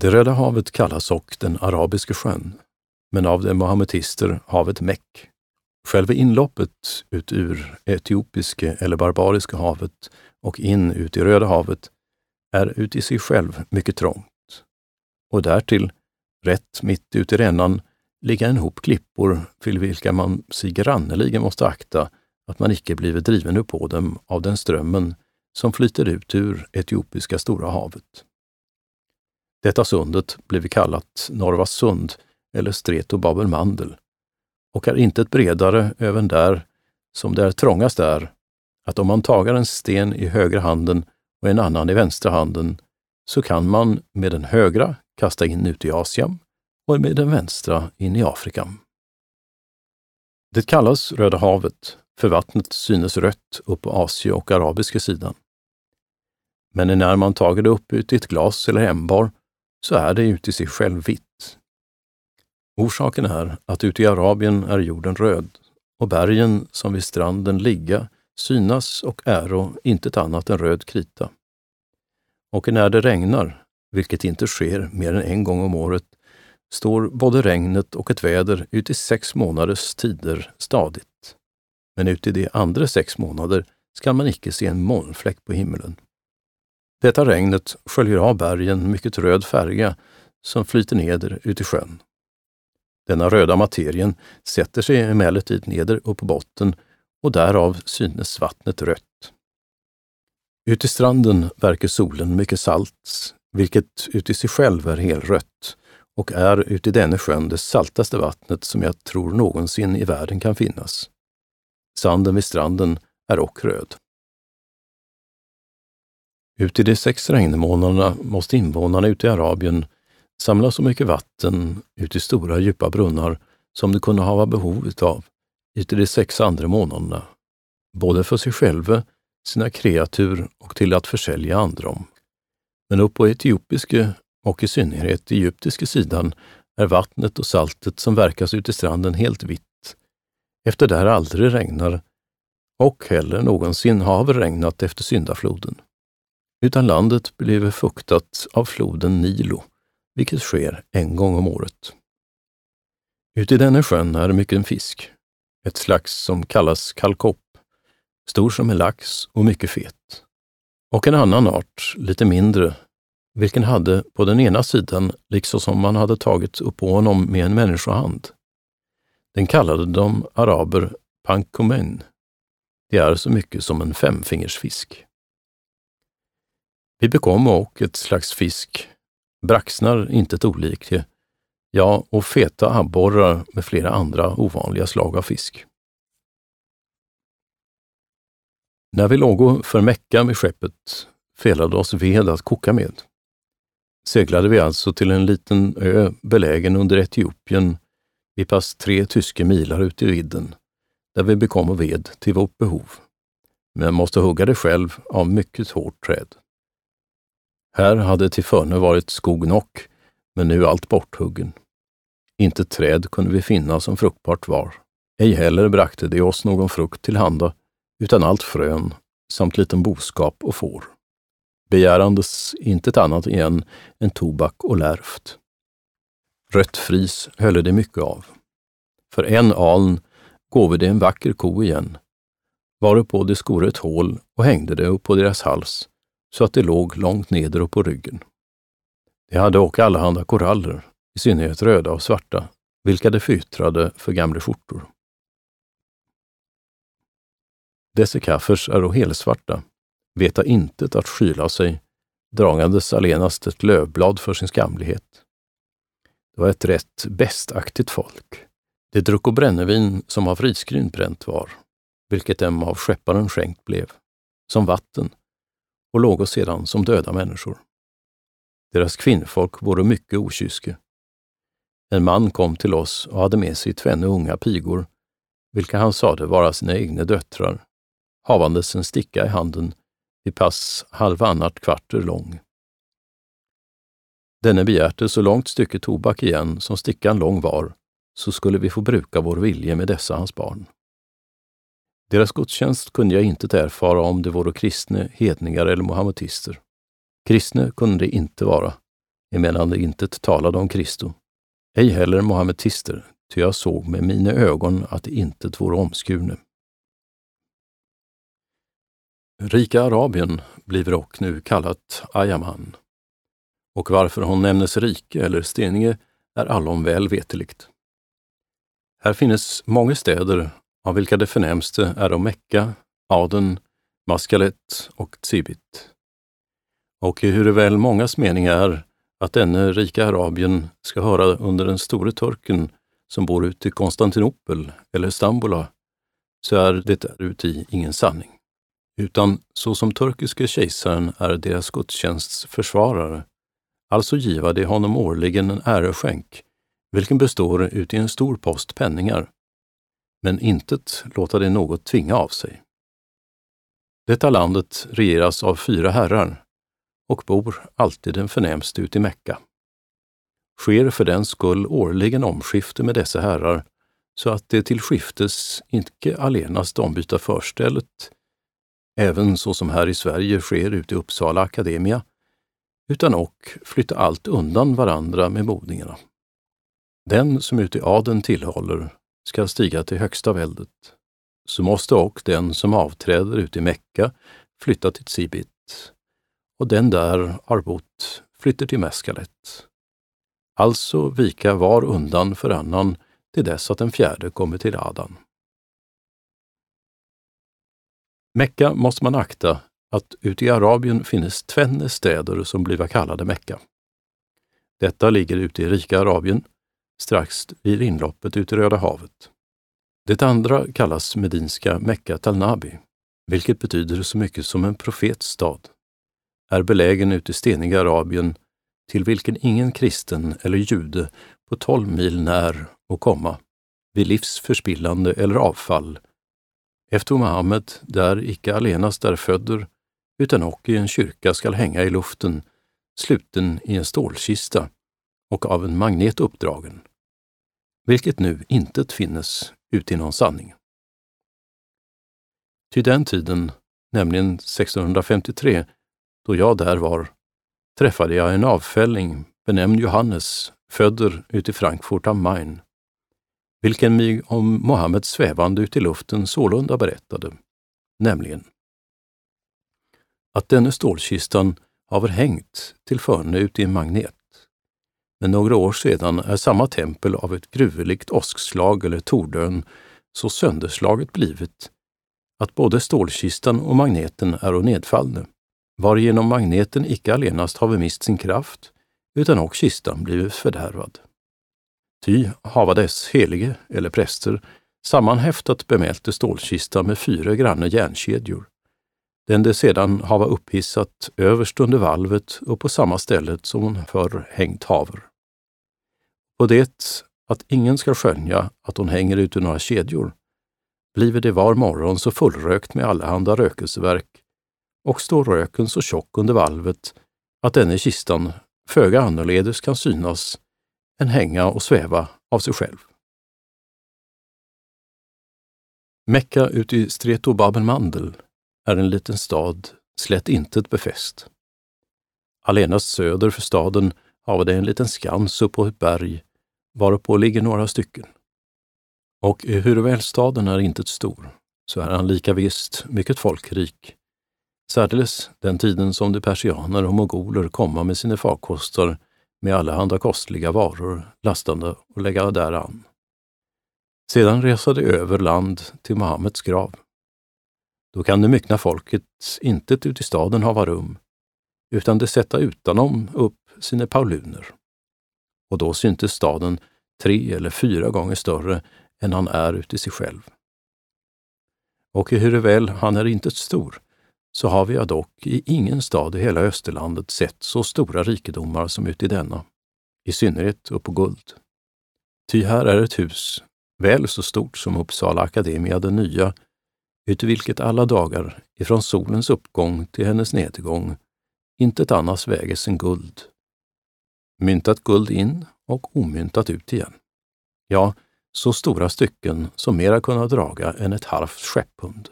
Det Röda havet kallas och den Arabiska sjön, men av de mohammetister havet Mek. Själva inloppet ut ur Etiopiska eller Barbariska havet och in ut i Röda havet är ut i sig själv mycket trångt. Och därtill, rätt mitt ute i rännan, ligga en hop klippor till vilka man sig granneligen måste akta att man icke blivit driven upp på dem av den strömmen som flyter ut ur Etiopiska stora havet. Detta sundet blev kallat Norvasund eller Streto Babel Mandel och är intet bredare även där som det är trångast där, att om man tagar en sten i högra handen och en annan i vänstra handen, så kan man med den högra kasta in ut i Asien och med den vänstra in i Afrika. Det kallas Röda havet, för vattnet synes rött upp på asie och arabiska sidan. Men när man tager det upp ut i ett glas eller ämbar så är det uti i sig själv vitt. Orsaken är att ute i Arabien är jorden röd och bergen som vid stranden ligga synas och äro intet annat än röd krita. Och när det regnar, vilket inte sker mer än en gång om året, står både regnet och ett väder ut i sex månaders tider stadigt. Men ut i de andra sex månader skall man icke se en molnfläck på himlen. Detta regnet sköljer av bergen mycket röd färga som flyter neder ut i sjön. Denna röda materien sätter sig emellertid neder upp på botten och därav synes vattnet rött. Ut i stranden verkar solen mycket salt, vilket uti sig själv är helrött och är uti denne sjön det saltaste vattnet som jag tror någonsin i världen kan finnas. Sanden vid stranden är och röd. Ut i de sex regnmånaderna måste invånarna ute i Arabien samla så mycket vatten ut i stora djupa brunnar som de kunde hava behov av ut i de sex andra månaderna, både för sig själva, sina kreatur och till att försälja androm. Men upp på etiopiska och i synnerhet egyptiska sidan är vattnet och saltet som verkas ute i stranden helt vitt, efter där aldrig regnar och heller någonsin haver regnat efter syndafloden utan landet blev fuktat av floden Nilo, vilket sker en gång om året. Ute i denna sjön är mycket fisk, ett slags som kallas kalkopp, stor som en lax och mycket fet. Och en annan art, lite mindre, vilken hade på den ena sidan liksom som man hade tagit upp på honom med en människohand. Den kallade de araber pankomen. Det är så mycket som en femfingersfisk. Vi bekom och ett slags fisk, braxnar intet olikt ja, och feta abborrar med flera andra ovanliga slag av fisk. När vi låg för Mecka med skeppet felade oss ved att koka med. Seglade vi alltså till en liten ö belägen under Etiopien, i pass tre tyska milar ut i vidden, där vi bekom ved till vårt behov, men måste hugga det själv av mycket hårt träd. Här hade tillförne varit skog nock, men nu allt borthuggen. Inte träd kunde vi finna som fruktbart var. Ej heller brakte det oss någon frukt tillhanda, utan allt frön samt liten boskap och får. Begärandes intet annat igen än tobak och lärft. Rött fris höll det mycket av. För en aln gåve det en vacker ko igen, varupå det skore ett hål och hängde det upp på deras hals så att det låg långt neder och på ryggen. De hade och allehanda koraller, i synnerhet röda och svarta, vilka de fyttrade för gamla skjortor. Dessa kaffers är helsvarta, veta intet att skyla sig, dragandes allenast ett lövblad för sin skamlighet. Det var ett rätt bästaktigt folk. De drucko brännevin som av risgryn bränt var, vilket dem av skepparen skänkt blev, som vatten, och låg sedan som döda människor. Deras kvinnfolk vore mycket okyske. En man kom till oss och hade med sig tvenne unga pigor, vilka han sade vara sina egna döttrar, havandes en sticka i handen vid pass halvannat kvarter lång. Denne begärte så långt stycke tobak igen som stickan lång var, så skulle vi få bruka vår vilje med dessa hans barn. Deras gudstjänst kunde jag inte erfara om de vore kristne, hedningar eller mohammedister. Kristne kunde de inte vara, emedan det intet talade om Kristo, ej heller mohammedister, ty jag såg med mina ögon att det intet vore omskurne. Rika Arabien blir dock nu kallat Ayaman, och varför hon nämnes rike eller steninge är allom väl veteligt. Här finnes många städer, av vilka de förnämste är Mecka, Aden, Maskalet och Tsibit. Och hur väl mångas mening är att denne rika Arabien ska höra under den store turken som bor ute i Konstantinopel eller Stambula, så är det uti ingen sanning. Utan så som turkiske kejsaren är deras gudstjänsts försvarare, alltså giva de honom årligen en äreskänk, vilken består uti en stor post penningar, men intet låta det något tvinga av sig. Detta landet regeras av fyra herrar och bor alltid den förnämste uti Mecka. Sker för den skull årligen omskifte med dessa herrar, så att det till skiftes icke allenast ombyta förstället, även så som här i Sverige sker ute i Uppsala Akademia, utan och flytta allt undan varandra med bodningarna. Den som uti adeln tillhåller skall stiga till högsta väldet, så måste och den som avträder ut i Mecka flytta till Tsibit, och den där har bott flyttar till Meskalet. Alltså vika var undan för annan till dess att den fjärde kommer till Adan. Mecka måste man akta att ute i Arabien finnes tvenne städer som bliva kallade Mecka. Detta ligger ute i rika Arabien, strax vid inloppet ut i Röda havet. Det andra kallas medinska Mecka Talnabi, vilket betyder så mycket som en profets stad, är belägen ute i steniga Arabien, till vilken ingen kristen eller jude på tolv mil när och komma, vid livs förspillande eller avfall, efter Mohammed där icke allenast är födder, utan och i en kyrka skall hänga i luften, sluten i en stålkista och av en magnet uppdragen, vilket nu intet finnes uti någon sanning. Ty den tiden, nämligen 1653, då jag där var, träffade jag en avfälling benämnd Johannes, födder uti Frankfurt am Main, vilken mig om Mohammeds svävande ut i luften sålunda berättade, nämligen att denne stålkistan haver hängt till förne uti en magnet. Men några år sedan är samma tempel av ett gruvligt åskslag eller tordön så sönderslaget blivit att både stålkistan och magneten är nedfallne, varigenom magneten icke allenast have mist sin kraft, utan också kistan blivit fördärvad. Ty hava dess helige, eller präster, sammanhäftat bemälte stålkista med fyra granne järnkedjor, den de sedan hava upphissat överst under valvet och på samma stället som hon förr hängt haver. Och det att ingen ska skönja att hon hänger ut ur några kedjor, bliver det var morgon så fullrökt med allehanda rökelseverk och står röken så tjock under valvet att denne kistan föga annorledes kan synas än hänga och sväva av sig själv. Mecka uti Streto Babelmandel är en liten stad slätt intet befäst. Allenast söder för staden har det en liten skans upp på ett berg, varpå ligger några stycken. Och ehuru staden är intet stor, så är han lika visst mycket folkrik, särdeles den tiden som de persianer och mogoler komma med sina farkostar med allehanda kostliga varor lastande och lägga däran. Sedan resa de över land till Mohammeds grav. Då kan det myckna folket intet ut i staden hava rum, utan det sätta utanom upp sina pauluner. Och då syntes staden tre eller fyra gånger större än han är uti sig själv. Och väl han är inte stor, så har vi dock i ingen stad i hela Österlandet sett så stora rikedomar som uti denna, i synnerhet upp på guld. Ty här är ett hus, väl så stort som Uppsala Akademia den nya, uti vilket alla dagar, ifrån solens uppgång till hennes nedgång, intet annars väges än guld. Myntat guld in och omyntat ut igen. Ja, så stora stycken som mera kunna draga än ett halvt skepphund.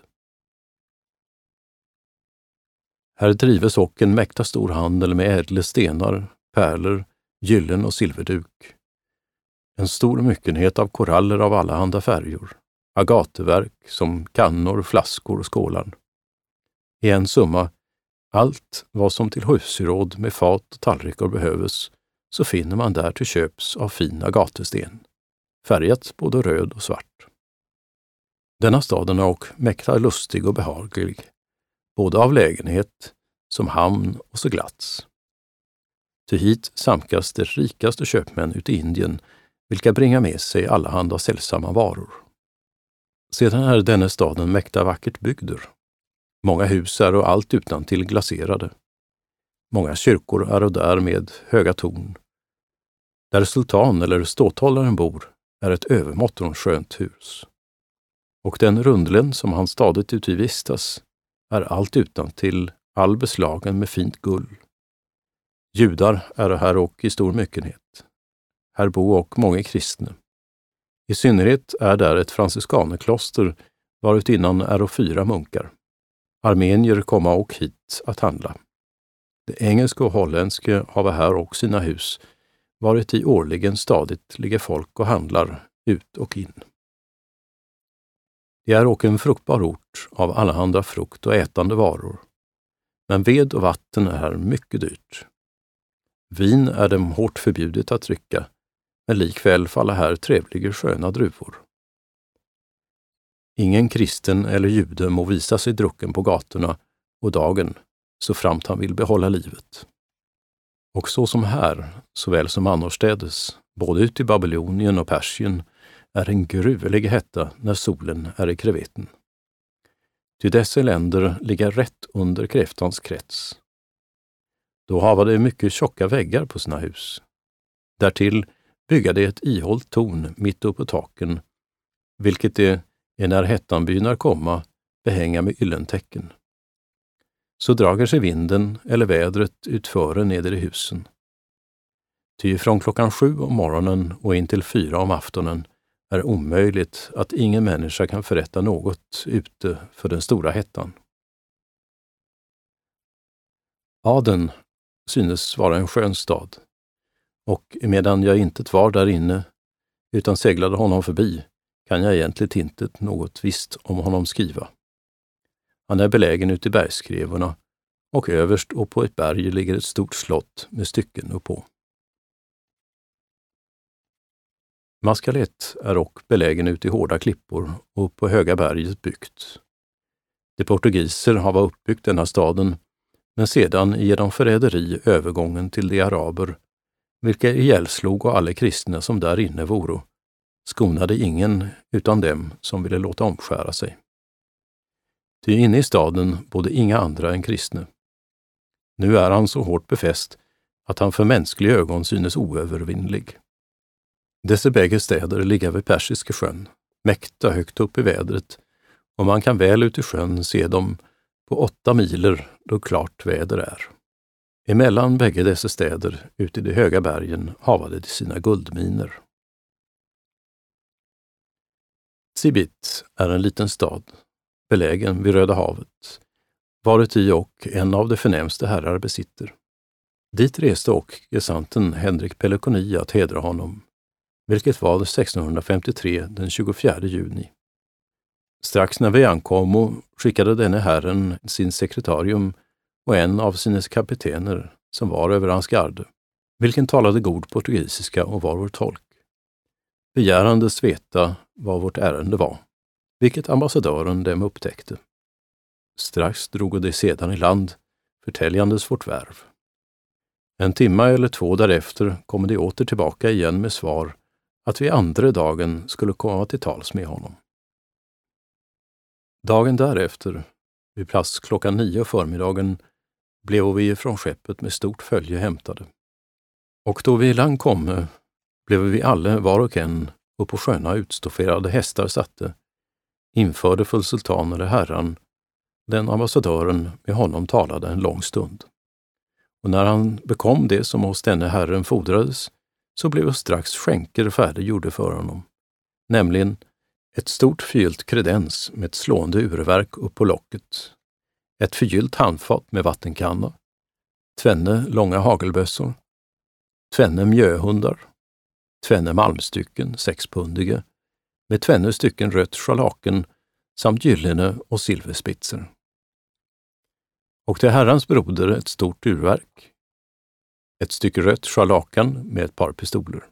Här drives och en mäkta stor handel med ädle stenar, pärlor, gyllen och silverduk. En stor myckenhet av koraller av allehanda färger, agateverk som kannor, flaskor och skålar. I en summa, allt vad som till husgeråd med fat och tallrikar behövs, så finner man där till köps av fin agatesten, färgat både röd och svart. Denna staden är och mäkta lustig och behaglig, både av lägenhet som hamn och så glats. Ty hit samkas de rikaste köpmän ut i Indien, vilka bringar med sig allehanda sällsamma varor. Sedan är denne staden mäkta vackert byggder. Många hus är och allt utan till glaserade. Många kyrkor är och där med höga torn. Där sultan eller ståthållaren bor är ett övermåtton skönt hus. Och den rundlen som han stadigt uti vistas är allt utan till all beslagen med fint guld. Judar är här och i stor myckenhet. Här bo och många kristna. I synnerhet är där ett franciskanerkloster varutinnan är och fyra munkar. Armenier komma och hit att handla. Det engelska och holländska hava här och sina hus, varit i årligen stadigt ligger folk och handlar ut och in. Det är och en fruktbar ort av allehanda frukt och ätande varor. Men ved och vatten är här mycket dyrt. Vin är dem hårt förbjudet att dricka, men likväl faller här trevliga sköna druvor. Ingen kristen eller jude må visa sig drucken på gatorna och dagen, så framt han vill behålla livet. Och så som här, såväl som annorstädes, både ute i Babylonien och Persien, är en gruvlig hetta när solen är i kreveten. Ty dessa länder ligger rätt under kräftans krets. Då hava de mycket tjocka väggar på sina hus. Därtill bygga de ett ihållt torn mitt uppe på taken, vilket de, när hettan bynar komma, behänga med yllentecken. Så drager sig vinden eller vädret utföre neder i husen. Ty från klockan sju om morgonen och in till fyra om aftonen är omöjligt att ingen människa kan förrätta något ute för den stora hettan. Aden synes vara en skön stad, och medan jag inte var där inne utan seglade honom förbi kan jag egentligen inte något visst om honom skriva. Han är belägen ute i bergskrevorna och överst och på ett berg ligger ett stort slott med stycken uppå. Mascalet är och belägen ute i hårda klippor och på höga berget byggt. De portugiser hava uppbyggt denna staden, men sedan genom förräderi övergången till de araber, vilka ihjälslog och alla kristna som där inne voro, skonade ingen utan dem som ville låta omskära sig. Ty inne i staden bodde inga andra än kristna. Nu är han så hårt befäst att han för mänskliga ögon synes oövervinnlig. Dessa bägge städer ligger vid Persiska sjön, mäkta högt upp i vädret, och man kan väl ut i sjön se dem på åtta miler då klart väder är. Emellan bägge dessa städer, ute i de höga bergen, havade de sina guldminer. Sibit är en liten stad, belägen vid Röda havet, varuti och en av de förnämsta herrar besitter. Dit reste och gesanten Henrik Pelekoni att hedra honom vilket var 1653 den 24 juni. Strax när vi ankom skickade denne herren sin sekretarium och en av sina kaptener som var över hans garde, vilken talade god portugisiska och var vår tolk. Begärandes veta vad vårt ärende var, vilket ambassadören dem upptäckte. Strax drogo de sedan i land, förtäljandes vårt värv. En timma eller två därefter kom de åter tillbaka igen med svar att vi andra dagen skulle komma till tals med honom. Dagen därefter, vid plats klockan nio förmiddagen, blev vi från skeppet med stort följe hämtade. Och då vi i land komme, blev vi alla var och en uppå på sköna utstofferade hästar satte, införde för sultanen herran, den ambassadören med honom talade en lång stund. Och när han bekom det som hos denne herren fordrades, så blev strax skänker färdiggjorda för honom, nämligen ett stort förgyllt kredens med ett slående urverk upp på locket, ett förgyllt handfat med vattenkanna, tvenne långa hagelbössor, tvenne mjöhundar, tvenne malmstycken, sexpundige, med tvenne stycken rött scharlaken samt gyllene och silverspitser. Och till Herrans broder ett stort urverk, ett stycke rött scharlakan med ett par pistoler.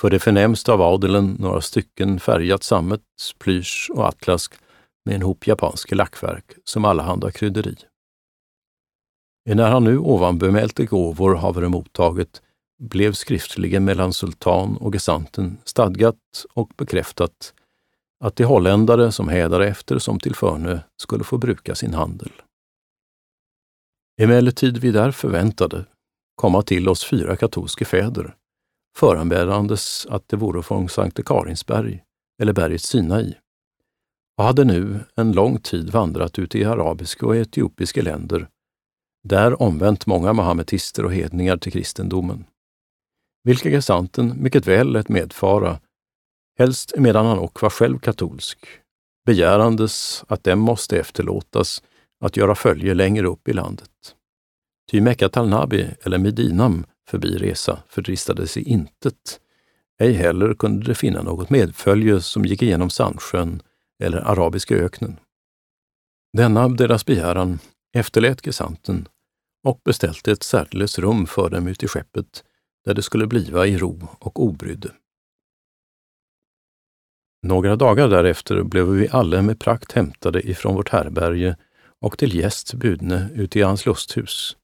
För det förnämsta av adelen några stycken färgat sammet, plysch och atlask med en hop japanska lackverk som allehanda krydderi. Enär han nu ovanbemälte gåvor haver mottaget blev skriftligen mellan sultan och gesanten stadgat och bekräftat att de holländare som hädare efter som tillförne skulle få bruka sin handel. Emellertid vi där förväntade komma till oss fyra katolska fäder, föranbärandes att det vore från Sankte Karinsberg eller berget Sinai, och hade nu en lång tid vandrat ut i arabiska och etiopiska länder, där omvänt många mahametister och hedningar till kristendomen, vilka gesanten mycket väl lät medfara, helst medan han och var själv katolsk, begärandes att dem måste efterlåtas att göra följe längre upp i landet. Ty Mecka Talnabi eller Medinam förbi resa fördristade sig intet. Ej heller kunde de finna något medfölje som gick igenom Sandsjön eller Arabiska öknen. Denna deras begäran efterlät gesanten och beställde ett särdeles rum för dem ute i skeppet där det skulle bliva i ro och obrydde. Några dagar därefter blev vi alla med prakt hämtade ifrån vårt härberge och till gäst budne ute i hans lusthus,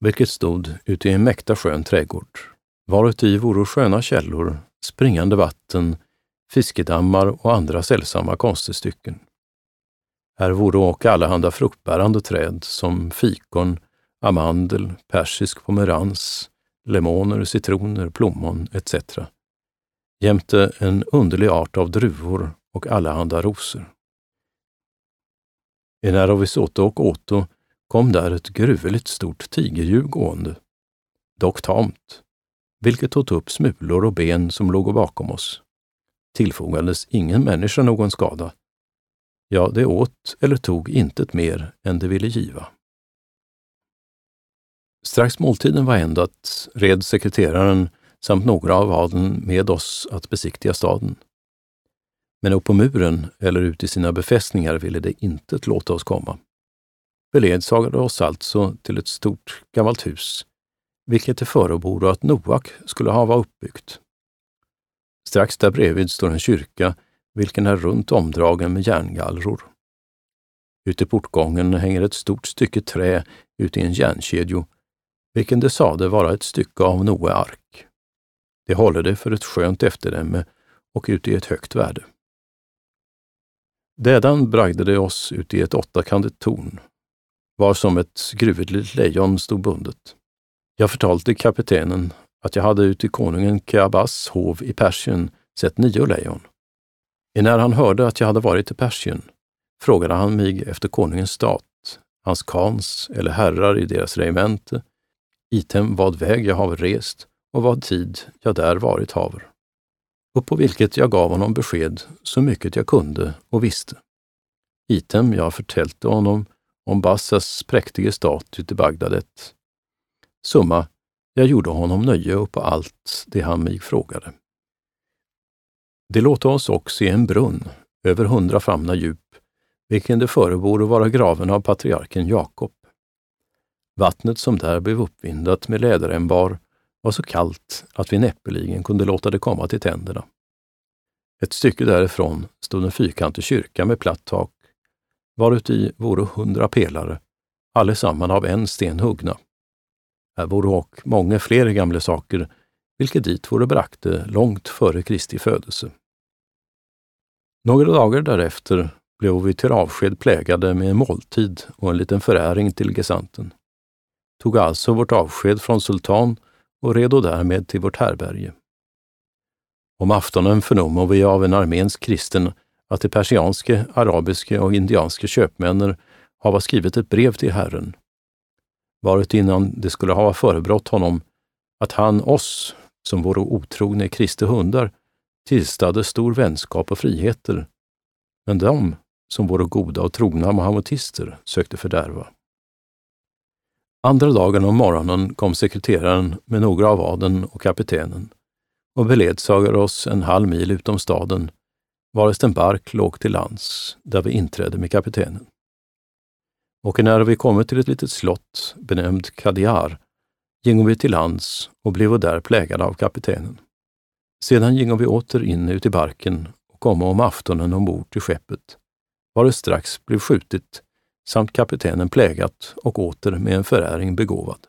vilket stod ute i en mäkta skön trädgård, varuti voro sköna källor, springande vatten, fiskedammar och andra sällsamma konststycken. Här vore och allehanda fruktbärande träd som fikon, amandel, persisk pomerans, lemoner, citroner, plommon etc. jämte en underlig art av druvor och allehanda rosor. Enär vi och åto kom där ett gruvligt stort tigerdjur gående, dock tamt, vilket tog upp smulor och ben som låg bakom oss. Tillfogades ingen människa någon skada. Ja, det åt eller tog intet mer än det ville giva. Strax måltiden var ändat red sekreteraren samt några av adeln med oss att besiktiga staden. Men upp på muren eller ut i sina befästningar ville de inte låta oss komma beledsagade oss alltså till ett stort gammalt hus, vilket det föreborde att Noak skulle ha varit uppbyggt. Strax där bredvid står en kyrka, vilken är runt omdragen med järngallror. Ute i portgången hänger ett stort stycke trä ute i en järnkedjo, vilken de sade vara ett stycke av Noe ark. De håller det för ett skönt efterdämme och ute i ett högt värde. Dädan bragde de oss ut i ett åttakantigt torn var som ett gruvligt lejon stod bundet. Jag förtalte kaptenen att jag hade ute i konungen Keabas hov i Persien sett nio lejon. När han hörde att jag hade varit i Persien frågade han mig efter konungens stat, hans kans eller herrar i deras regemente, item vad väg jag haver rest och vad tid jag där varit haver. Och på vilket jag gav honom besked så mycket jag kunde och visste. Item jag förtälte honom om Bassas präktige stat ute i Bagdadet. Summa, jag gjorde honom nöje och på allt det han mig frågade. Det låter oss också i en brunn, över hundra famna djup, vilken det föreborde vara graven av patriarken Jakob. Vattnet som där blev uppvindat med läderänbar var så kallt att vi näppeligen kunde låta det komma till tänderna. Ett stycke därifrån stod en fyrkantig kyrka med platt tak varuti vore hundra pelare, allesamman av en sten huggna. Här vore och många fler gamla saker, vilket dit vore brakte långt före Kristi födelse. Några dagar därefter blev vi till avsked plägade med en måltid och en liten föräring till gesanten. Tog alltså vårt avsked från sultan och redo därmed till vårt härberge. Om aftonen förnommo vi av en armensk kristen att de persianske, arabiske och indianske köpmännen hava skrivit ett brev till Herren, varit innan det skulle ha förebrått honom att han oss, som vore otrogna Kristi hundar, tillstade stor vänskap och friheter, men de, som vore goda och trogna mahamutister, sökte fördärva. Andra dagen om morgonen kom sekreteraren med några av adeln och kapitänen och beledsagade oss en halv mil utom staden, varest en bark låg till lands, där vi inträdde med kapitänen. Och när vi kommit till ett litet slott benämnt Kadiar, gingo vi till lands och blev där plägade av kapitänen. Sedan gingo vi åter in ut i barken och kom om aftonen ombord till skeppet, varest strax blev skjutit samt kaptenen plägat och åter med en föräring begåvad.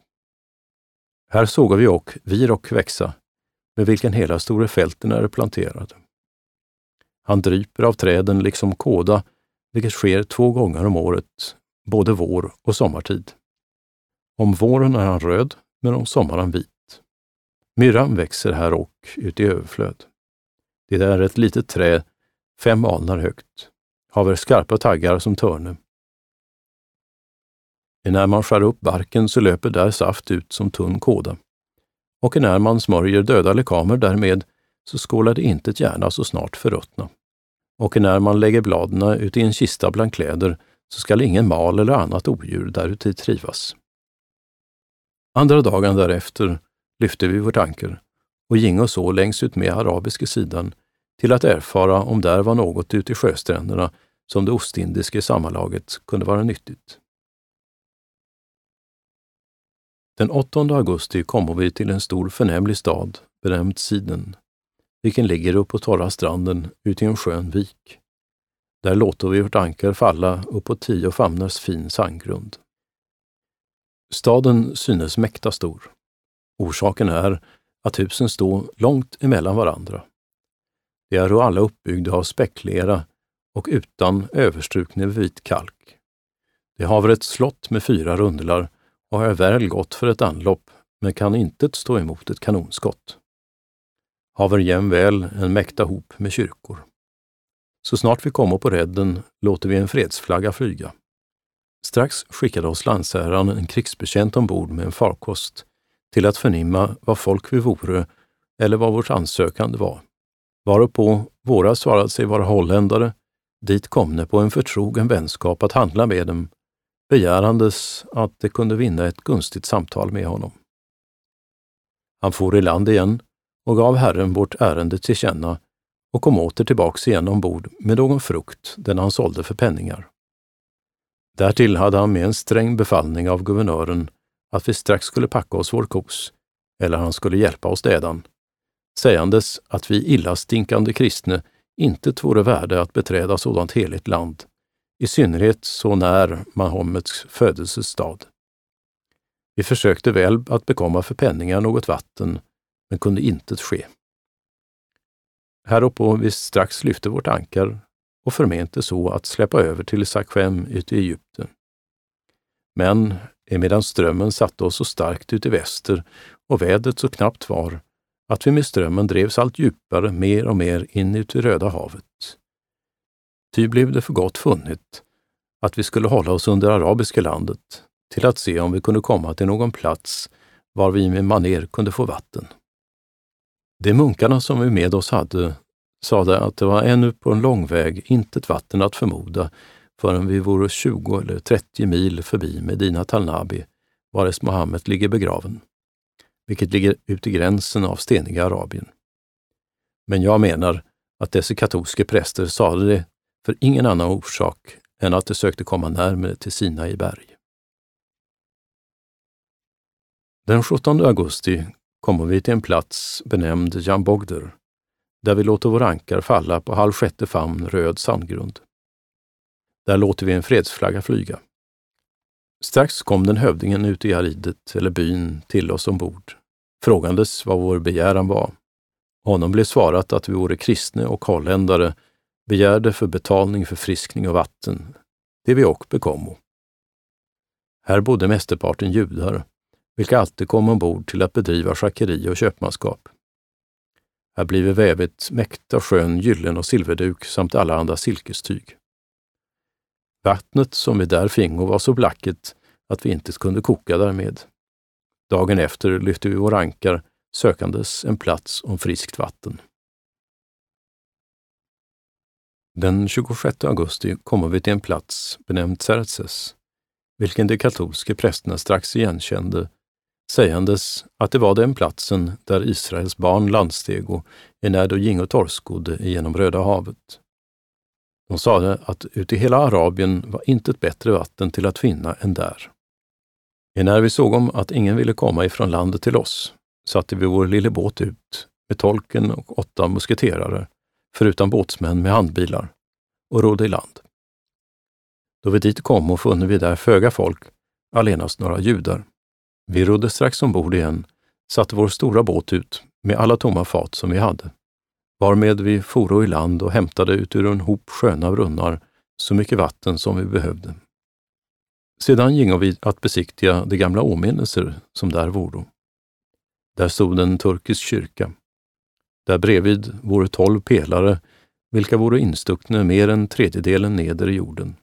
Här såg vi och Virok växa, med vilken hela store fälten är planterad. Han dryper av träden liksom kåda, vilket sker två gånger om året, både vår och sommartid. Om våren är han röd, men om sommaren vit. Myrran växer här och ut i överflöd. Det är ett litet träd, fem alnar högt, haver skarpa taggar som törne. När man skär upp barken så löper där saft ut som tunn kåda. Och när man smörjer döda lekamer därmed så skålar det inte gärna så snart förruttna. Och när man lägger bladen ut i en kista bland kläder så skall ingen mal eller annat odjur däruti trivas. Andra dagen därefter lyfte vi vårt anker och gingo så längs ut med arabiska sidan till att erfara om där var något ute i sjöstränderna som det ostindiska sammanlaget kunde vara nyttigt. Den 8 augusti kommer vi till en stor förnämlig stad benämnd Siden, vilken ligger upp på torra stranden ute i en skön vik. Där låter vi vårt ankar falla upp på tio famnars fin sandgrund. Staden synes mäkta stor. Orsaken är att husen står långt emellan varandra. De är alla uppbyggda av späcklera och utan överstrukna vit kalk. De har ett slott med fyra rundlar och är väl gott för ett anlopp, men kan inte stå emot ett kanonskott. Haver jämväl en mäkta hop med kyrkor. Så snart vi kommer på redden låter vi en fredsflagga flyga. Strax skickade oss landsherran en krigsbetjänt ombord med en farkost till att förnimma vad folk vi vore eller vad vårt ansökande var. Varupå våra svarade sig vara holländare, dit komne på en förtrogen vänskap att handla med dem, begärandes att de kunde vinna ett gunstigt samtal med honom. Han for i land igen och gav Herren vårt ärende till känna och kom åter tillbaks igen ombord med någon frukt, den han sålde för penningar. Därtill hade han med en sträng befallning av guvernören att vi strax skulle packa oss vår kos, eller han skulle hjälpa oss dädan, sägandes att vi illastinkande kristne inte vore värde att beträda sådant heligt land, i synnerhet så när Mahomets födelsestad. Vi försökte väl att bekomma för penningar något vatten, men kunde intet ske. Häruppå vi strax lyfte vårt ankar och förmente så att släppa över till Sakhem ute i Egypten. Men emedan strömmen satte oss så starkt ut i väster och vädret så knappt var, att vi med strömmen drevs allt djupare mer och mer in ut i Röda havet. Ty blev det för gott funnit att vi skulle hålla oss under arabiska landet till att se om vi kunde komma till någon plats var vi med maner kunde få vatten. De munkarna som vi med oss hade sade att det var ännu på en lång väg intet vatten att förmoda förrän vi vore 20 eller 30 mil förbi Medina Talnabi, vares Mohammed ligger begraven, vilket ligger ut i gränsen av steniga Arabien. Men jag menar att dessa katolska präster sade det för ingen annan orsak än att de sökte komma närmare till Sina i berg. Den 17 augusti kommer vi till en plats benämnd Jambogder, där vi låter vår ankar falla på halv sjätte famn röd sandgrund. Där låter vi en fredsflagga flyga. Strax kom den hövdingen ute i aridet, eller byn, till oss ombord, frågandes vad vår begäran var. Honom blev svarat att vi vore kristne och holländare, begärde för betalning förfriskning och vatten, det vi och bekommo. Här bodde mesteparten judar, vilka alltid kom ombord till att bedriva schackeri och köpmanskap. Här blive vävet mäkta skön gyllen och silverduk samt alla andra silkestyg. Vattnet som vi där fingo var så blacket att vi inte kunde koka därmed. Dagen efter lyfte vi vår ankar sökandes en plats om friskt vatten. Den 26 augusti kommer vi till en plats benämnd Xerxes, vilken de katolska prästerna strax igenkände, sägandes att det var den platsen där Israels barn landstego enär de gingo torrskodde genom Röda havet. De sade att ute i hela Arabien var inte ett bättre vatten till att finna än där. Enär vi såg om att ingen ville komma ifrån landet till oss, satte vi vår lille båt ut med tolken och åtta musketerare, förutom båtsmän med handbilar, och rodde i land. Då vi dit kom och funne vi där föga folk, allenast några judar. Vi rodde strax ombord igen, satte vår stora båt ut med alla tomma fat som vi hade, varmed vi foro i land och hämtade ut ur en hop sköna brunnar så mycket vatten som vi behövde. Sedan gingo vi att besiktiga de gamla åminnelser som där voro. Där stod en turkisk kyrka. Där bredvid vore tolv pelare, vilka vore instuckna mer än tredjedelen neder i jorden.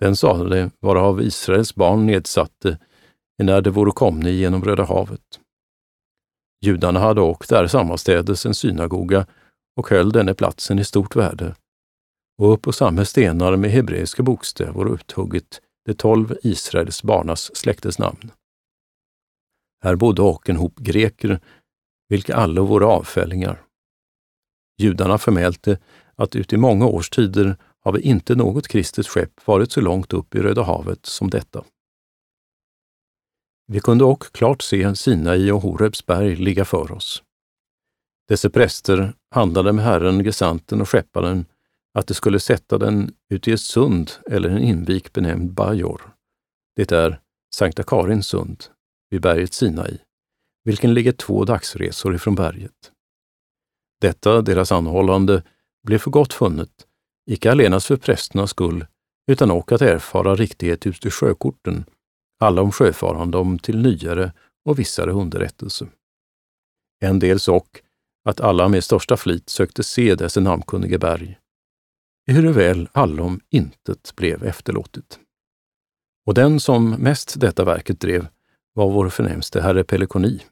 Den sade vara av Israels barn nedsatte, när de vore komne genom Röda havet. Judarna hade åkt där sammanstädes en synagoga och höll denne platsen i stort värde. Och upp på samma stenar med hebreiska bokstäver uthugget de tolv Israels barnas släktes namn. Här bodde och en hop greker, vilka alla vore avfällingar. Judarna förmälte att uti många års tider har vi inte något kristet skepp varit så långt upp i Röda havet som detta. Vi kunde också klart se Sinai och Horebs berg ligga för oss. Dessa präster handlade med Herren, gesanten och skepparen att de skulle sätta den ut i ett sund eller en invik benämnd Bajor. Det är Sankta Karins sund vid berget Sinai, vilken ligger två dagsresor ifrån berget. Detta, deras anhållande, blev för gott funnet, icke allenast för prästernas skull, utan också att erfara riktighet ut i sjökorten, alla om sjöfarande om till nyare och vissare underrättelse. En del sock att alla med största flit sökte se dessa namnkunnige berg, ehuruväl allom intet blev efterlåtet. Och den som mest detta verket drev var vår förnämste herre Pelekoni,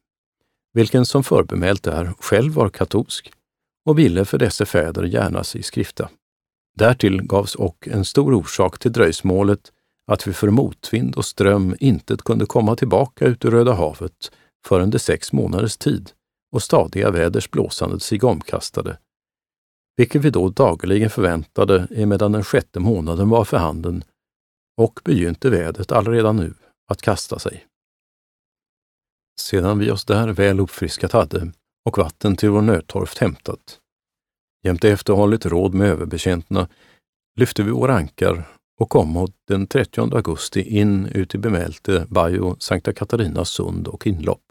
vilken som förbemält är själv var katolsk och ville för dessa fäder gärna sig skrifta. Därtill gavs och en stor orsak till dröjsmålet att vi för motvind och ström inte kunde komma tillbaka ut ur Röda havet förrän det sex månaders tid och stadiga väders blåsande sig omkastade, vilket vi då dagligen förväntade emedan den sjätte månaden var för handen och begynte vädret allredan nu att kasta sig. Sedan vi oss där väl uppfriskat hade och vatten till vår nödtorft hämtat, jämte efterhållet råd med överbetjänterna, lyfte vi vår ankar och kom den 30 augusti in ut i bemälte Bajo, Sankta Katarinas sund och inlopp.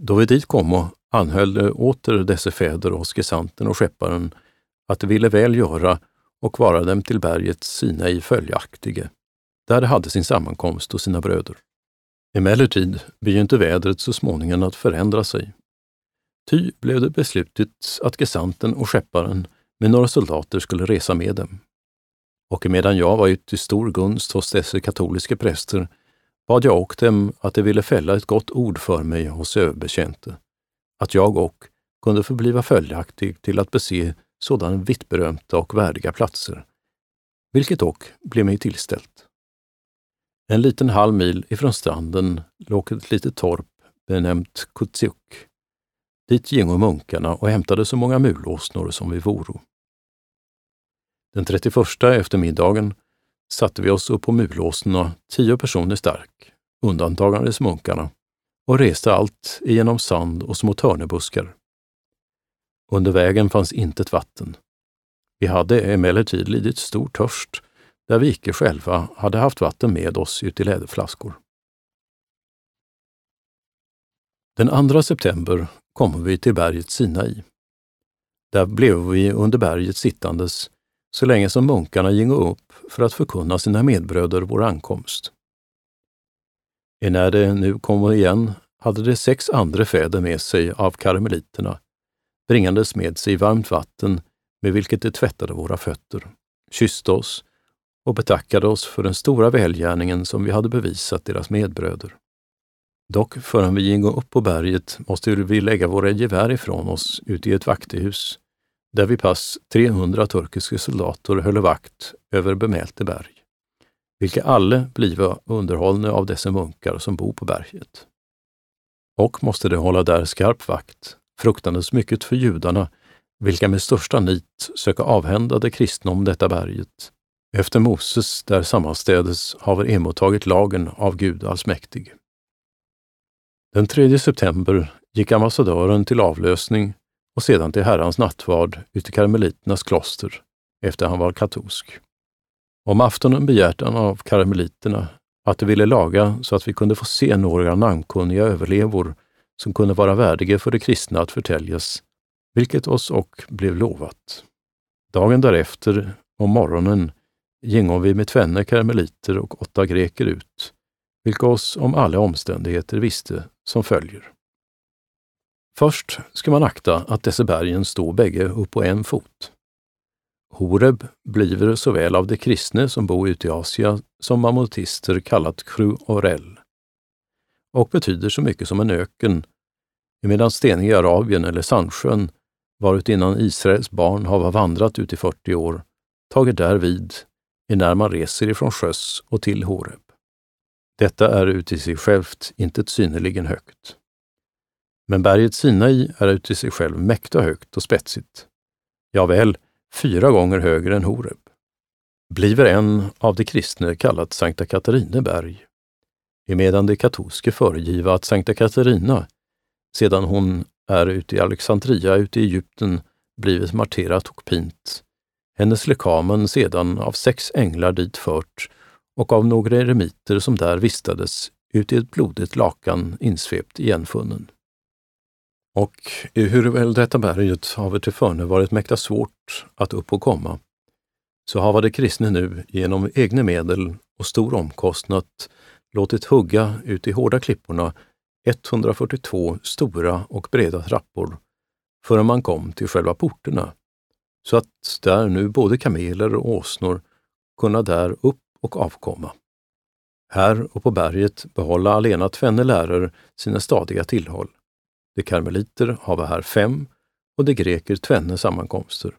Då vi dit kom anhöll åter dessa fäder och skesanten och skepparen att de ville väl göra och vara dem till berget sina i följaktige, där de hade sin sammankomst och sina bröder. Emellertid begynte vädret så småningom att förändra sig. Ty blev det beslutet att gesanten och skepparen med några soldater skulle resa med dem. Och medan jag var ute i stor gunst hos dessa katolska präster bad jag och dem att de ville fälla ett gott ord för mig hos överbetjänte, att jag och kunde förbliva följaktig till att bese sådana vittberömta och värdiga platser, vilket dock blev mig tillställt. En liten halv mil ifrån stranden låg ett litet torp benämnt Kutsuk. Dit gingo munkarna och hämtade så många mulåsnor som vi voro. Den 31 eftermiddagen satte vi oss upp på mulåsnorna, tio personer stark, undantagandes munkarna, och reste allt igenom sand och små törnebuskar. Under vägen fanns intet vatten. Vi hade emellertid lidit stor törst där vi icke själva hade haft vatten med oss ut i läderflaskor. Den 2 september kom vi till berget Sinai. Där blev vi under berget sittandes så länge som munkarna gingo upp för att förkunna sina medbröder vår ankomst. E när de nu kom igen hade de sex andra fäder med sig av karmeliterna, bringandes med sig varmt vatten med vilket de tvättade våra fötter, kysste oss och betackade oss för den stora välgärningen som vi hade bevisat deras medbröder. Dock förrän vi gingo upp på berget måste vi lägga våra gevär ifrån oss ute i ett vaktehus, där vi pass 300 turkiska soldater höll vakt över bemälte berg. vilka alle bliva underhållna av dessa munkar som bor på berget. Och måste de hålla där skarp vakt, fruktandes mycket för judarna, vilka med största nit söka avhända de kristna om detta berget, efter Moses där sammanstädes haver emottagit lagen av Gud allsmäktig. Den 3 september gick ambassadören till avlösning och sedan till Herrans nattvard ute i karmeliternas kloster, efter han var katolsk. Om aftonen begärt han av karmeliterna att de ville laga så att vi kunde få se några namnkunniga överlevor som kunde vara värdiga för de kristna att förtäljas, vilket oss och blev lovat. Dagen därefter, om morgonen, gingo vi med tvenne karmeliter och åtta greker ut, vilka oss om alla omständigheter visste som följer. Först ska man akta att dessa bergen står bägge upp på en fot. Horeb bliver såväl av de kristne som bor ute i Asia som mammutister kallat Kru Orel och betyder så mycket som en öken, medan steniga Arabien eller Sandsjön, varut innan Israels barn hava vandrat ut i 40 år, tager därvid, när man reser ifrån sjöss och till Horeb. Detta är uti sig självt inte synnerligen högt. Men berget Sinai är uti sig själv mäkta högt och spetsigt. Ja väl, fyra gånger högre än Horeb. Bliver en av de kristna kallat Sankta Katarineberg, emedan de katolske föregiva att Sankta Katarina, sedan hon är ute i Alexandria ute i Egypten, blivit marterat och pint, hennes lekamen sedan av sex änglar dit fört och av några eremiter som där vistades ut i ett blodigt lakan insvept igenfunnen. Och ehuru detta berget haver till förne varit mäkta svårt att upp och komma, så hava de kristne nu genom egna medel och stor omkostnad låtit hugga ut i hårda klipporna 142 stora och breda trappor förrän man kom till själva porterna, så att där nu både kameler och åsnor kunna där upp och avkomma. Här och på berget behålla alena tvenne lärare sina stadiga tillhåll. De karmeliter hava här fem och de greker tvenne sammankomster.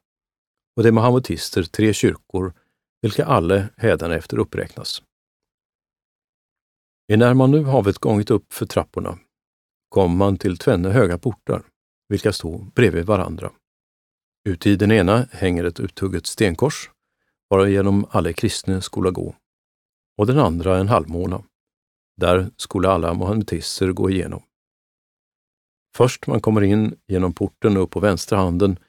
Och de mahamutister tre kyrkor, vilka alle hädanefter uppräknas. När man nu havet gångit upp för trapporna kom man till tvenne höga portar, vilka stod bredvid varandra. Ute i den ena hänger ett uthugget stenkors, varigenom alla kristna skola gå, och den andra en halvmåna. Där skulle alla mohammetister gå igenom. Först man kommer in genom porten upp på vänstra handen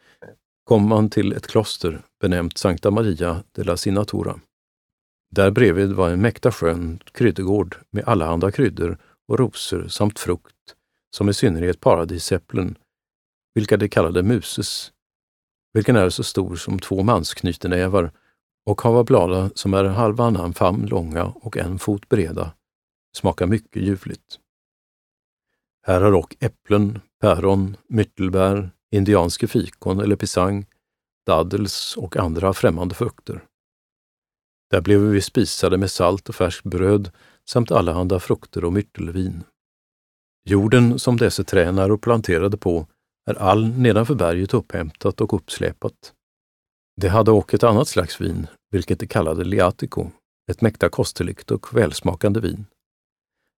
kommer man till ett kloster benämnt Sankta Maria de la Sinatura. Där bredvid var en mäkta skön kryddegård med allehanda kryddor och rosor samt frukt, som i synnerhet paradisäpplen, vilka de kallade muses, vilken är så stor som två mansknytenävar och hava blada som är halvannan famn långa och en fot breda, smakar mycket ljuvligt. Här har dock äpplen, päron, myrtelbär, indianske fikon eller pisang, daddels och andra främmande frukter. Där blev vi spisade med salt och färskt bröd samt allehanda frukter och myrtelvin. Jorden som dessa tränar och planterade på är all nedanför berget upphämtat och uppsläpat. Det hade också ett annat slags vin, vilket de kallade liatico, ett mäkta kosteligt och välsmakande vin.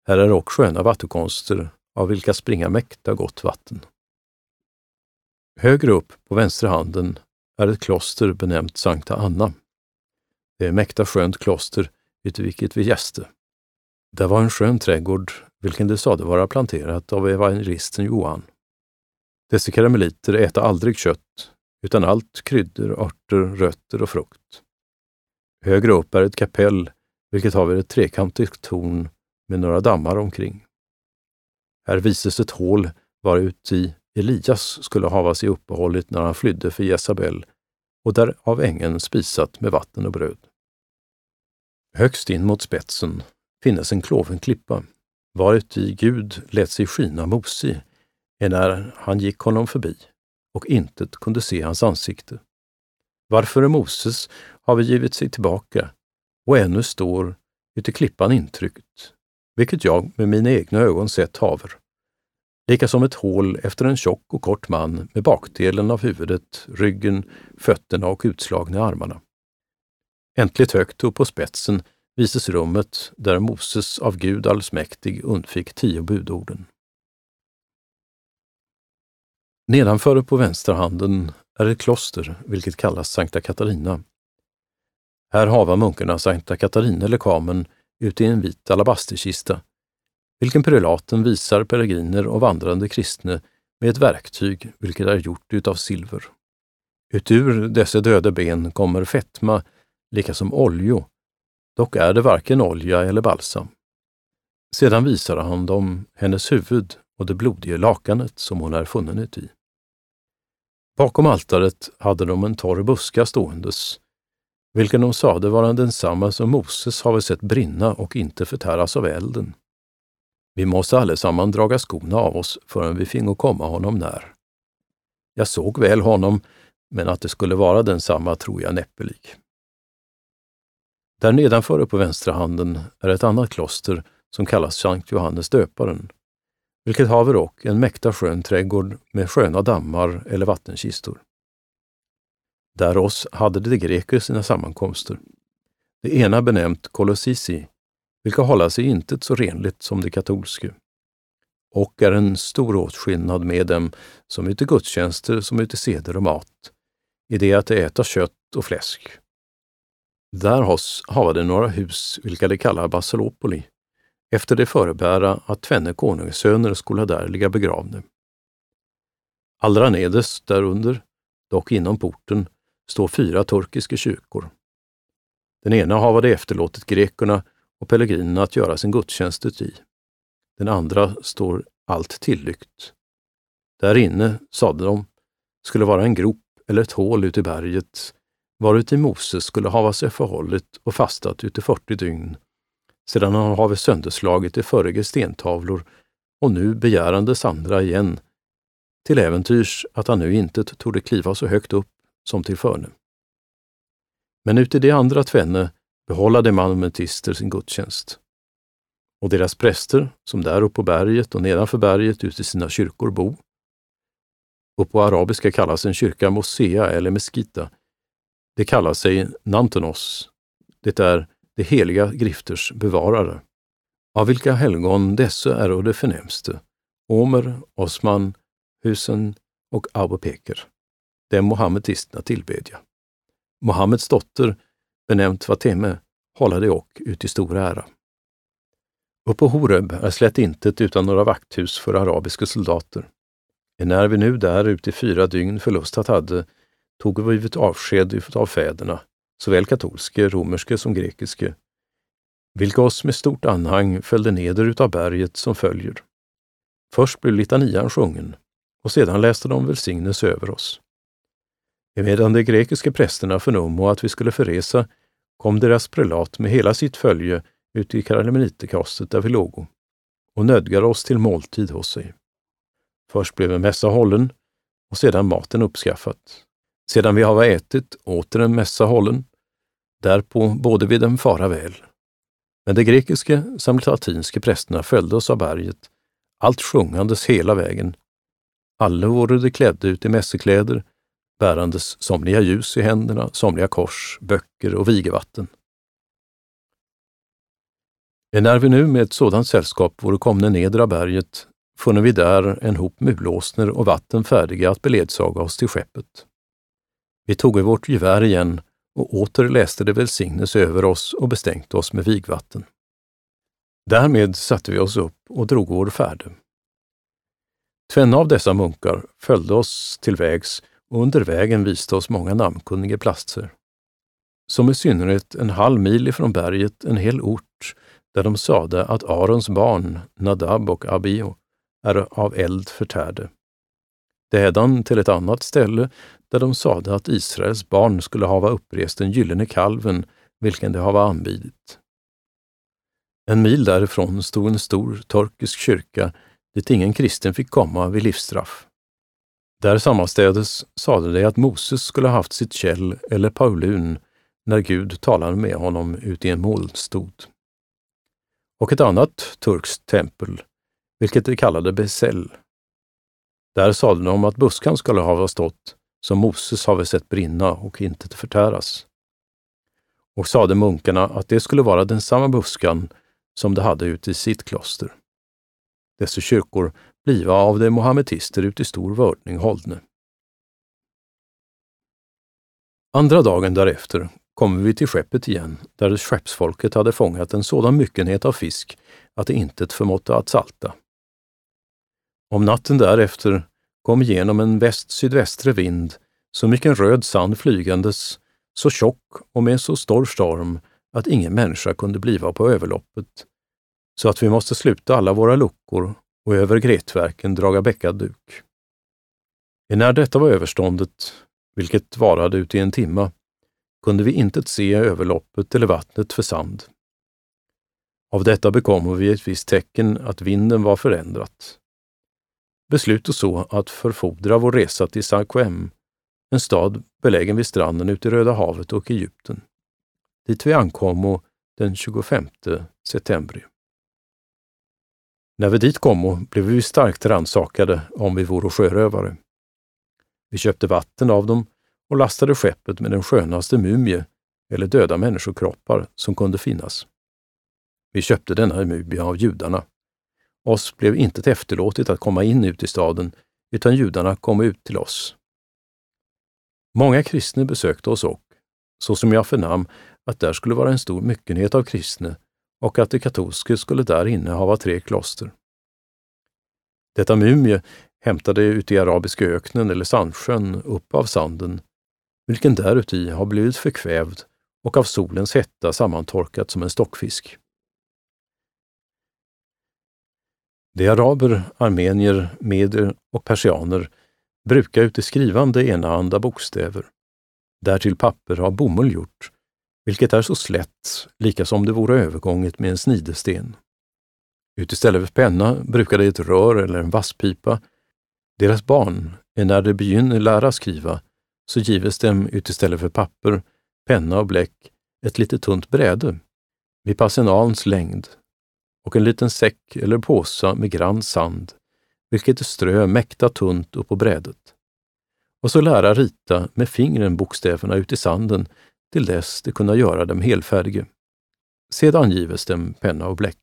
Här är också sköna vattenkonster, av vilka springa mäkta gott vatten. Högre upp på vänstra handen är ett kloster benämnt Sankta Anna. Det är mäkta skönt kloster, ute vilket vi gäste. Där var en skön trädgård, vilken det sade vara planterat av evangelisten Johan. Dessa karameliter äta aldrig kött, utan allt kryddor, örter, rötter och frukt. Högre upp är ett kapell, vilket har ett trekantigt torn med några dammar omkring. Här visas ett hål varuti Elias skulle hava sig uppehållit när han flydde för Jezabel och där av ängeln spisat med vatten och bröd. Högst in mot spetsen finnes en kloven klippa, varuti Gud lät sig skina mosig när han gick honom förbi och intet kunde se hans ansikte. Varför Moses har vi givit sig tillbaka och ännu står uti klippan intryckt, vilket jag med mina egna ögon sett haver. Lika som ett hål efter en tjock och kort man med bakdelen av huvudet, ryggen, fötterna och utslagna armarna. Äntligt högt upp på spetsen visesrummet där Moses av Gud allsmäktig undfick tio budorden. Nedanför på vänstra handen är ett kloster, vilket kallas Sankta Katarina. Här hava munkarna Sankta Katarina lekamen ute i en vit alabasterkista, vilken prelaten visar peregriner och vandrande kristne med ett verktyg vilket är gjort utav silver. Utur dessa döda ben kommer fetma, lika som oljo, dock är det varken olja eller balsam. Sedan visar han dem hennes huvud och det blodiga lakanet som hon är funnen uti. Bakom altaret hade de en torr buska ståendes, vilken de sade vara densamma som Moses har sett brinna och inte förtäras av elden. Vi måste allesamman draga skorna av oss förrän vi fingo komma honom när. Jag såg väl honom, men att det skulle vara densamma tror jag näppelig. Där nedanför på vänstra handen är ett annat kloster som kallas Sankt Johannes döparen, vilket haver och en mäkta skön trädgård med sköna dammar eller vattenkistor. Där oss hade de greker sina sammankomster. Det ena benämnt Kolossisi, vilka hålla sig intet så renligt som de katolske. Och är en stor åtskillnad med dem som ute gudstjänster som ute seder och mat, i det att de äta kött och fläsk. Där hos hava de några hus, vilka de kallar Basilopoli, efter det förebära att tvenne konungssöner skola där ligga begravne. Allra nederst därunder, dock inom porten, står fyra turkiska kyrkor. Den ena havade efterlåtit grekerna och pellegrinerna att göra sin gudstjänst uti. Den andra står allt tillykt. Där inne, sade de, skulle vara en grop eller ett hål ute i berget, varuti Moses skulle hava sig förhållit och fastat ute 40 dygn, sedan han have sönderslagit de förrige stentavlor och nu begärandes andra igen, till äventyrs att han nu inte torde kliva så högt upp som till förne. Men uti de andra tvenne behållade malmentister sin gudstjänst. Och deras präster, som där uppe på berget och nedanför berget ute i sina kyrkor bo, och på arabiska kallas en kyrka Mosea eller Meskita, det kallar sig Nantonos. Det är de heliga grifters bevarare, av vilka helgon dessa är de förnämste, Omer, Osman, Husen och Abu Peker dem mohammedisterna tillbedja. Mohammeds dotter, benämnt Fateme, hålla det och ut i stor ära. Uppe på Horeb är slätt intet utan några vakthus för arabiska soldater. När vi nu där ute i fyra dygn förlustat hade, tog vi ett avsked av fäderna, såväl katolske, romerske som grekiske, vilka oss med stort anhang följde neder utav berget som följer. Först blev litanian sjungen och sedan läste de välsignelse över oss. Medan de grekiska prästerna förnommo att vi skulle förresa kom deras prelat med hela sitt följe ut i karmeliterkastet där vi lågo och nödgade oss till måltid hos sig. Först blev en mässa hållen och sedan maten uppskaffat. Sedan vi hava ätit, åter en mässa hållen. Därpå både vid dem fara väl. Men de grekiska samt latinska prästerna följde oss av berget, allt sjungandes hela vägen. Alla vore de klädda ut i mässekläder bärandes somliga ljus i händerna, somliga kors, böcker och vigevatten. När vi nu med ett sådant sällskap vore komna neder av berget, funne vi där en hop mulåsner och vatten färdiga att beledsaga oss till skeppet. Vi tog vårt gevär igen och åter läste det välsignelse över oss och bestänkte oss med vigvatten. Därmed satte vi oss upp och drog vår färde. Tvenne av dessa munkar följde oss till vägs och under vägen visade oss många namnkunniga platser. Som i synnerhet en halv mil ifrån berget en hel ort där de sade att Arons barn, Nadab och Abio, är av eld förtärde. Dädan till ett annat ställe där de sade att Israels barn skulle hava upprest den gyllene kalven, vilken de hava anbidit. En mil därifrån stod en stor turkisk kyrka dit ingen kristen fick komma vid livsstraff. Där sammanstädes sade de att Moses skulle haft sitt käll eller Paulun när Gud talade med honom ut i en molnstod. Och ett annat turkskt tempel, vilket de kallade Besel. Där sade de att buskan skulle ha stått som Moses have sett brinna och inte förtäras. och sade munkarna att det skulle vara densamma buskan som de hade ute i sitt kloster. Dessa kyrkor bliva av de mohammetister uti i stor vördning hållne. Andra dagen därefter kommer vi till skeppet igen, där skeppsfolket hade fångat en sådan myckenhet av fisk att det intet förmådde att salta. Om natten därefter kom igenom en väst-sydvästre vind så mycket röd sand flygandes, så tjock och med så stor storm att ingen människa kunde bliva på överloppet, så att vi måste sluta alla våra luckor och över gretverken draga bäckad duk. När detta var överståndet, vilket varade ut i en timma, kunde vi inte se överloppet eller vattnet för sand. Av detta bekommer vi ett visst tecken att vinden var förändrat. Beslutet så att förfodra vår resa till Sarkoem, en stad belägen vid stranden ute i Röda havet och Egypten, dit vi ankommo den 25 september. När vi dit kommo blev vi starkt rannsakade om vi vore sjörövare. Vi köpte vatten av dem och lastade skeppet med den skönaste mumie eller döda människokroppar som kunde finnas. Vi köpte denna mumie av judarna. Oss blev inte efterlåtet att komma in ut i staden, utan judarna kom ut till oss. Många kristna besökte oss och, så som jag förnam, att där skulle vara en stor myckenhet av kristna och att de katolska skulle där inne tre kloster. Detta mumie hämtade ute i arabiska öknen eller sandsjön upp av sanden, vilken däruti har blivit förkvävd och av solens hetta sammantorkat som en stockfisk. De araber, armenier, medier och persianer brukar uti skrivande enahanda bokstäver. Därtill papper av bomull gjort, vilket är så slätt, lika som det vore övergånget med en snidesten. Ut istället för penna brukar de ett rör eller en vasspipa. Deras barn är när de begynner lära skriva, så gives dem ut istället för papper, penna och bläck ett litet tunt bräde vid passenalens längd och en liten säck eller påsa med grann sand, vilket strö mäkta tunt upp på brädet. Och så lära rita med fingren bokstäverna ut i sanden till dess de kunna göra dem helfärdiga. Sedan gives dem penna och bläck.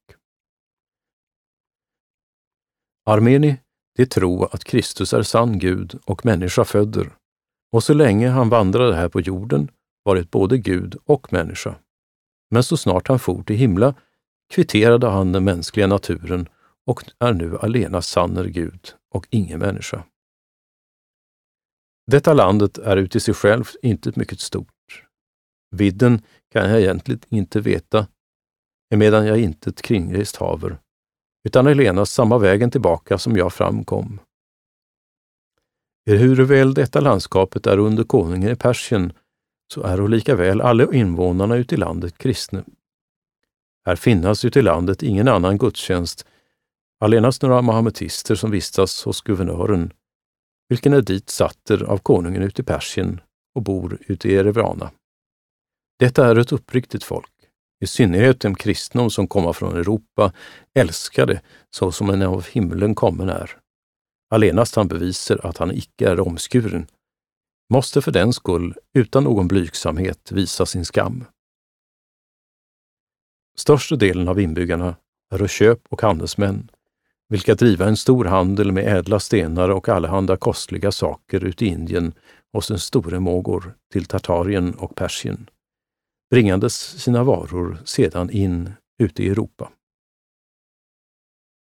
Armeni, de tro att Kristus är sann Gud och människa födder, och så länge han vandrade här på jorden varit både Gud och människa. Men så snart han for till himla kvitterade han den mänskliga naturen och är nu alena sanner Gud och ingen människa. Detta landet är uti sig själv inte mycket stort. Vidden kan jag egentligen inte veta, emedan jag inte ett kringrest haver, utan alena samma vägen tillbaka som jag framkom. Ehuruväl detta landskapet är under konungen i Persien, så är lika väl alla invånarna ute i landet kristna. Här finnas ute i landet ingen annan gudstjänst, allenast några mahametister som vistas hos guvernören, vilken är dit satter av konungen ute i Persien och bor ute i Erevana. Detta är ett uppriktigt folk, i synnerhet de kristna som komma från Europa, älskade så som en av himlen kommen är. Allenast han bevisar att han icke är omskuren, måste för den skull utan någon blygsamhet visa sin skam. Största delen av inbyggarna är köp och handelsmän, vilka driva en stor handel med ädla stenar och allehanda kostliga saker ut i Indien hos den store Mogor till Tartarien och Persien, bringandes sina varor sedan in ute i Europa.